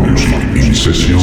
Music in sesión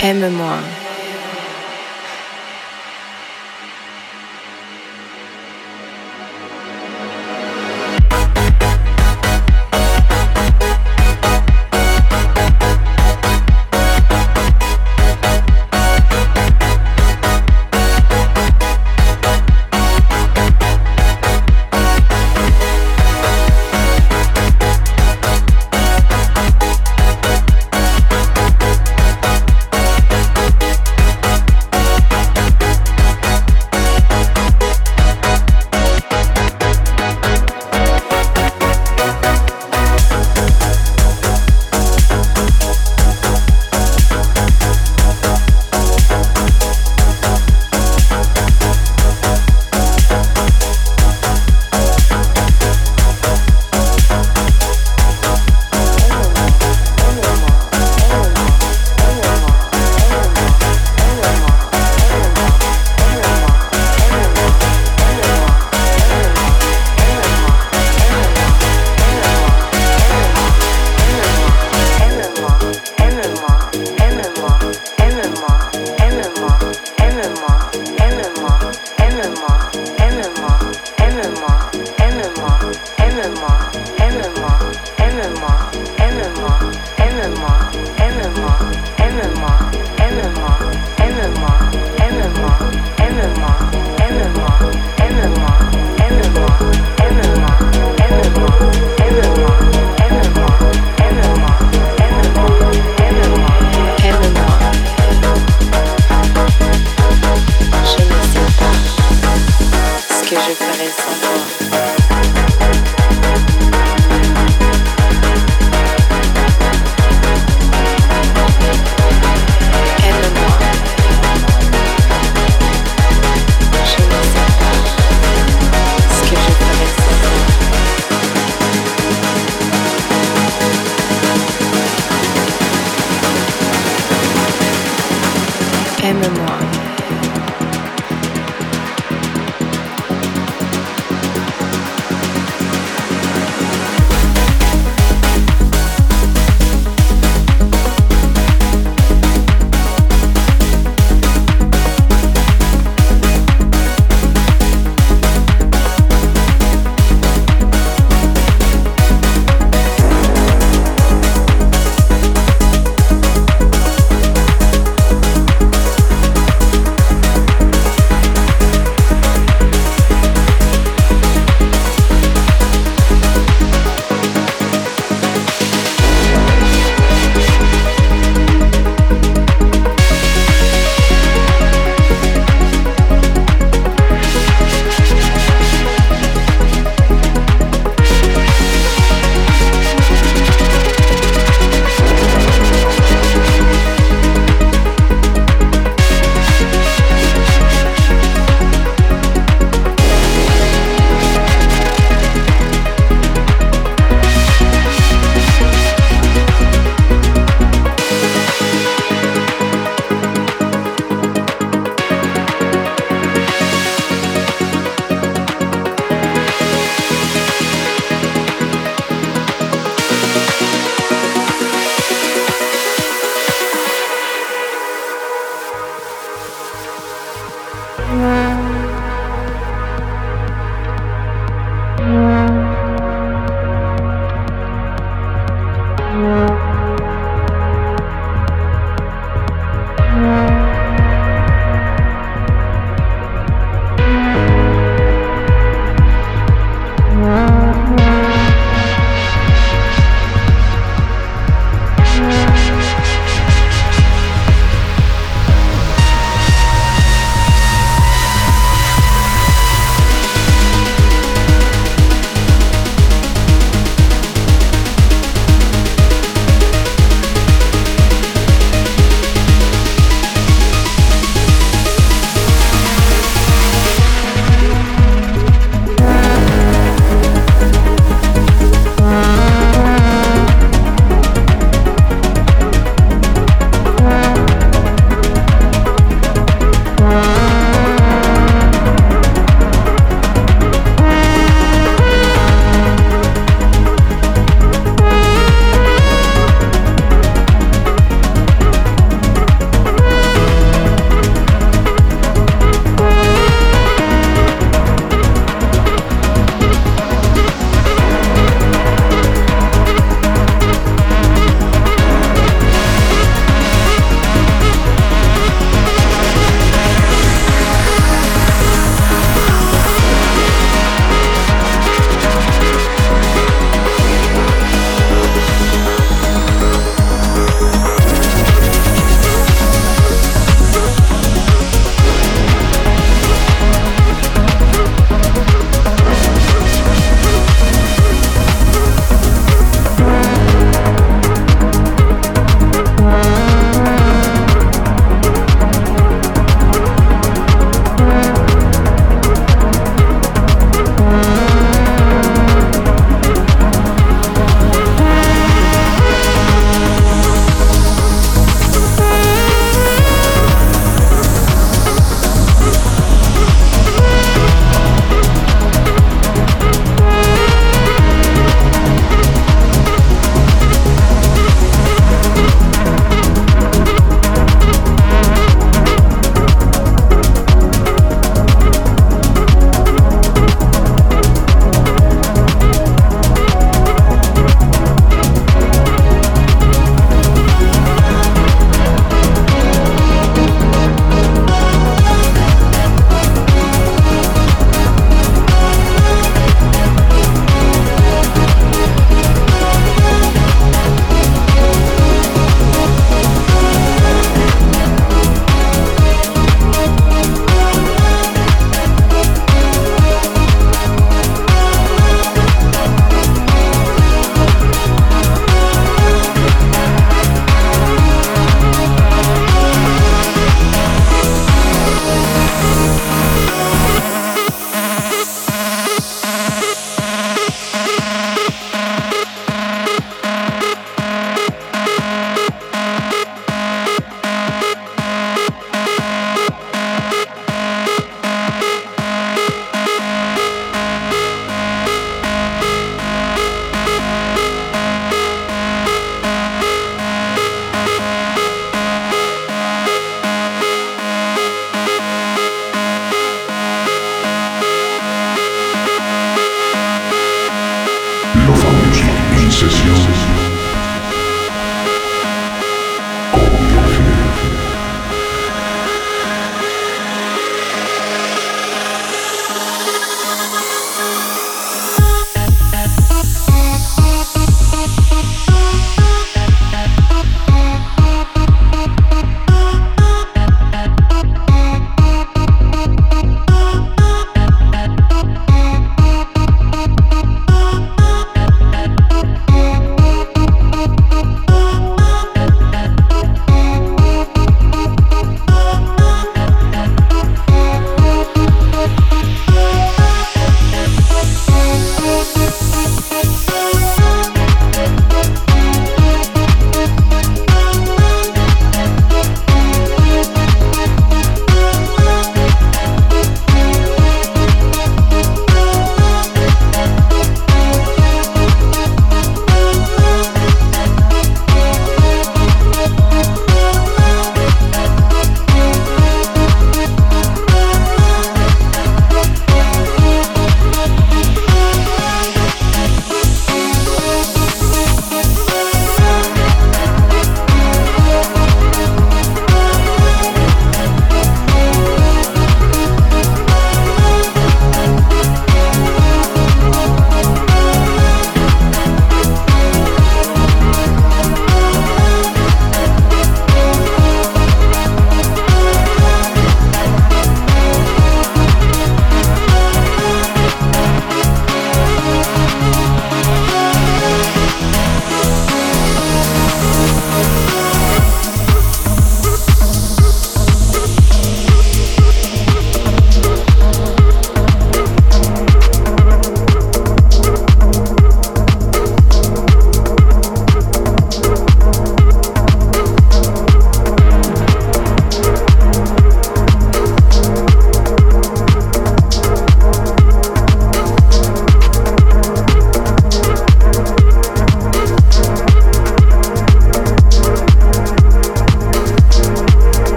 Aime-moi. place on board.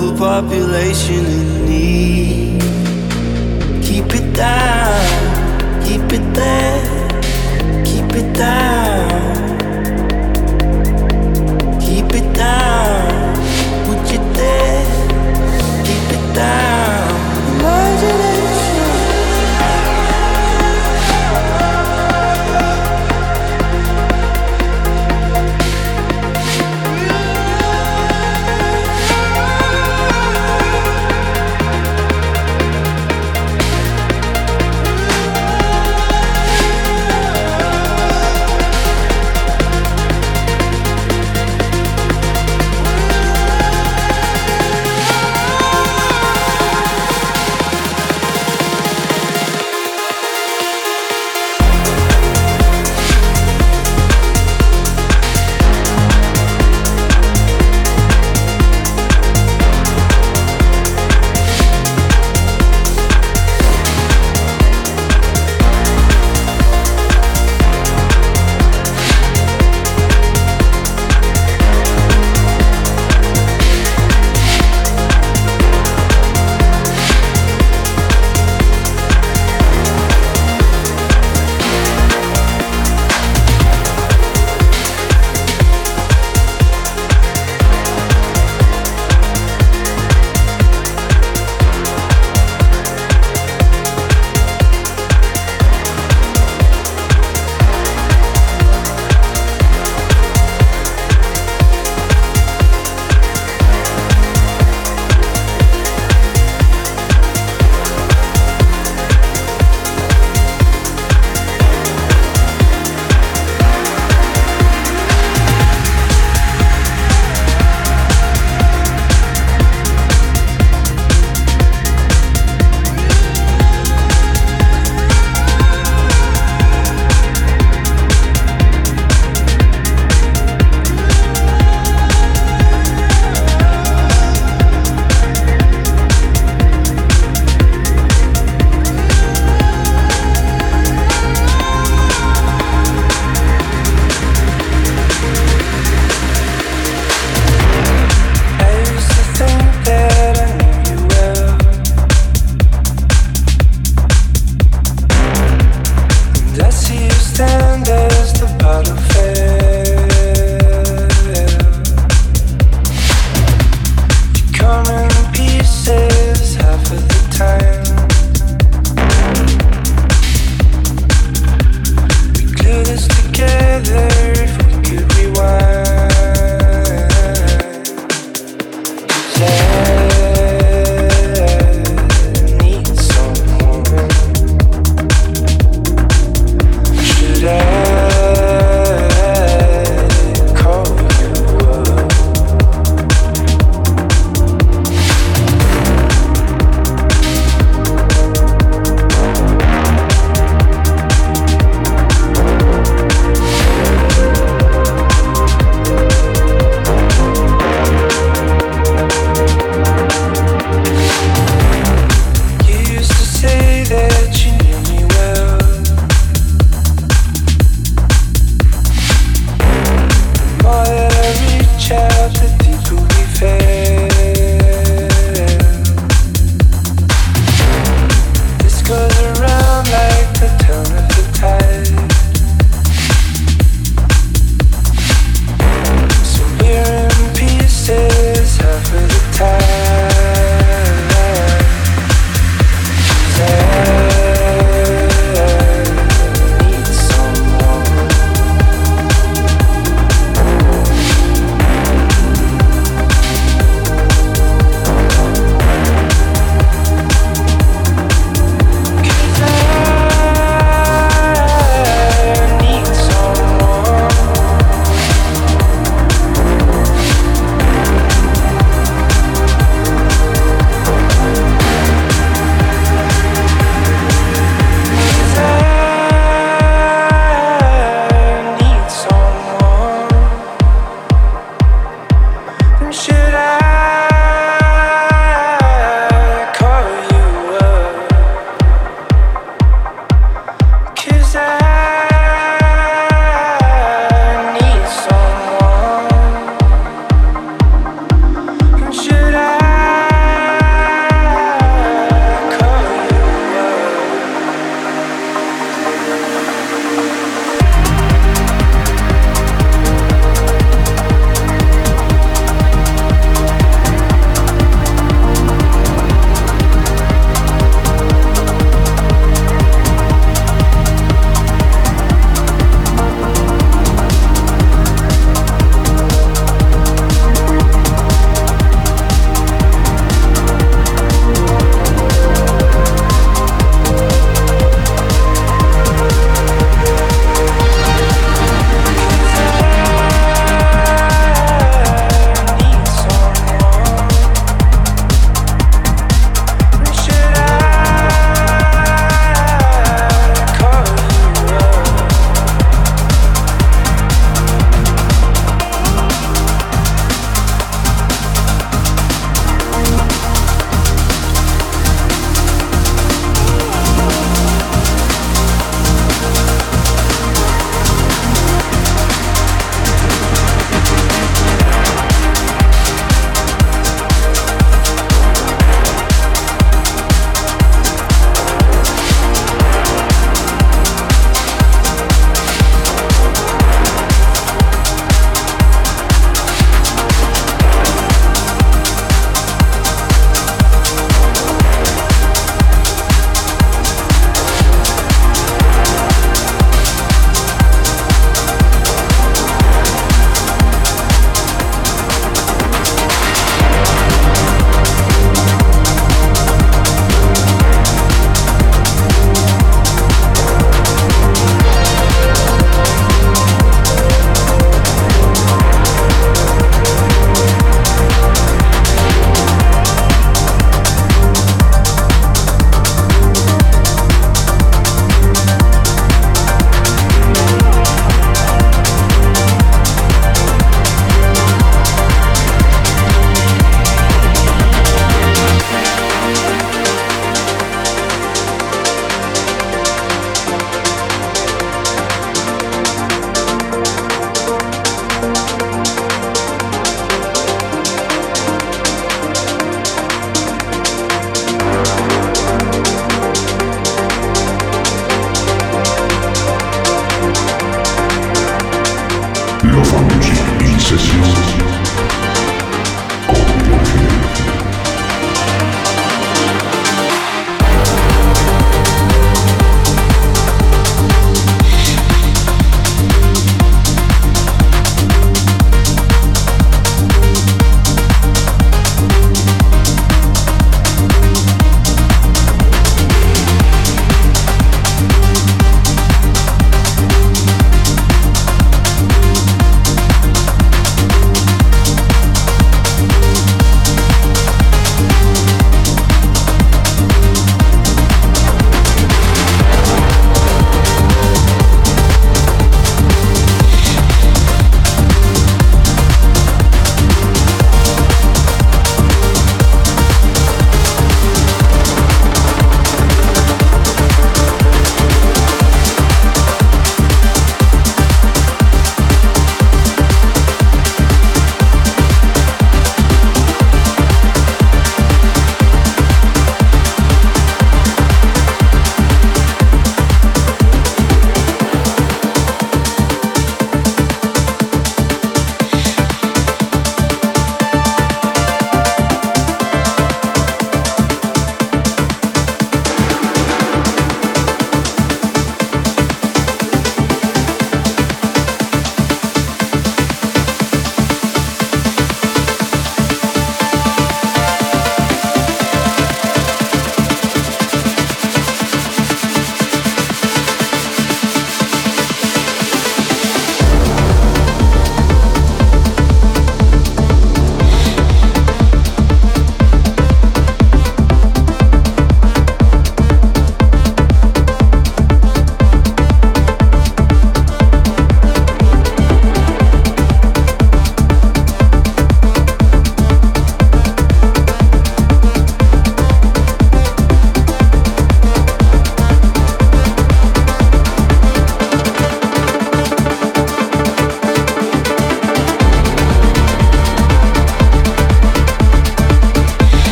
The population in need. Keep it down, keep it there, keep it down. Keep it down, would you dare? Keep it down.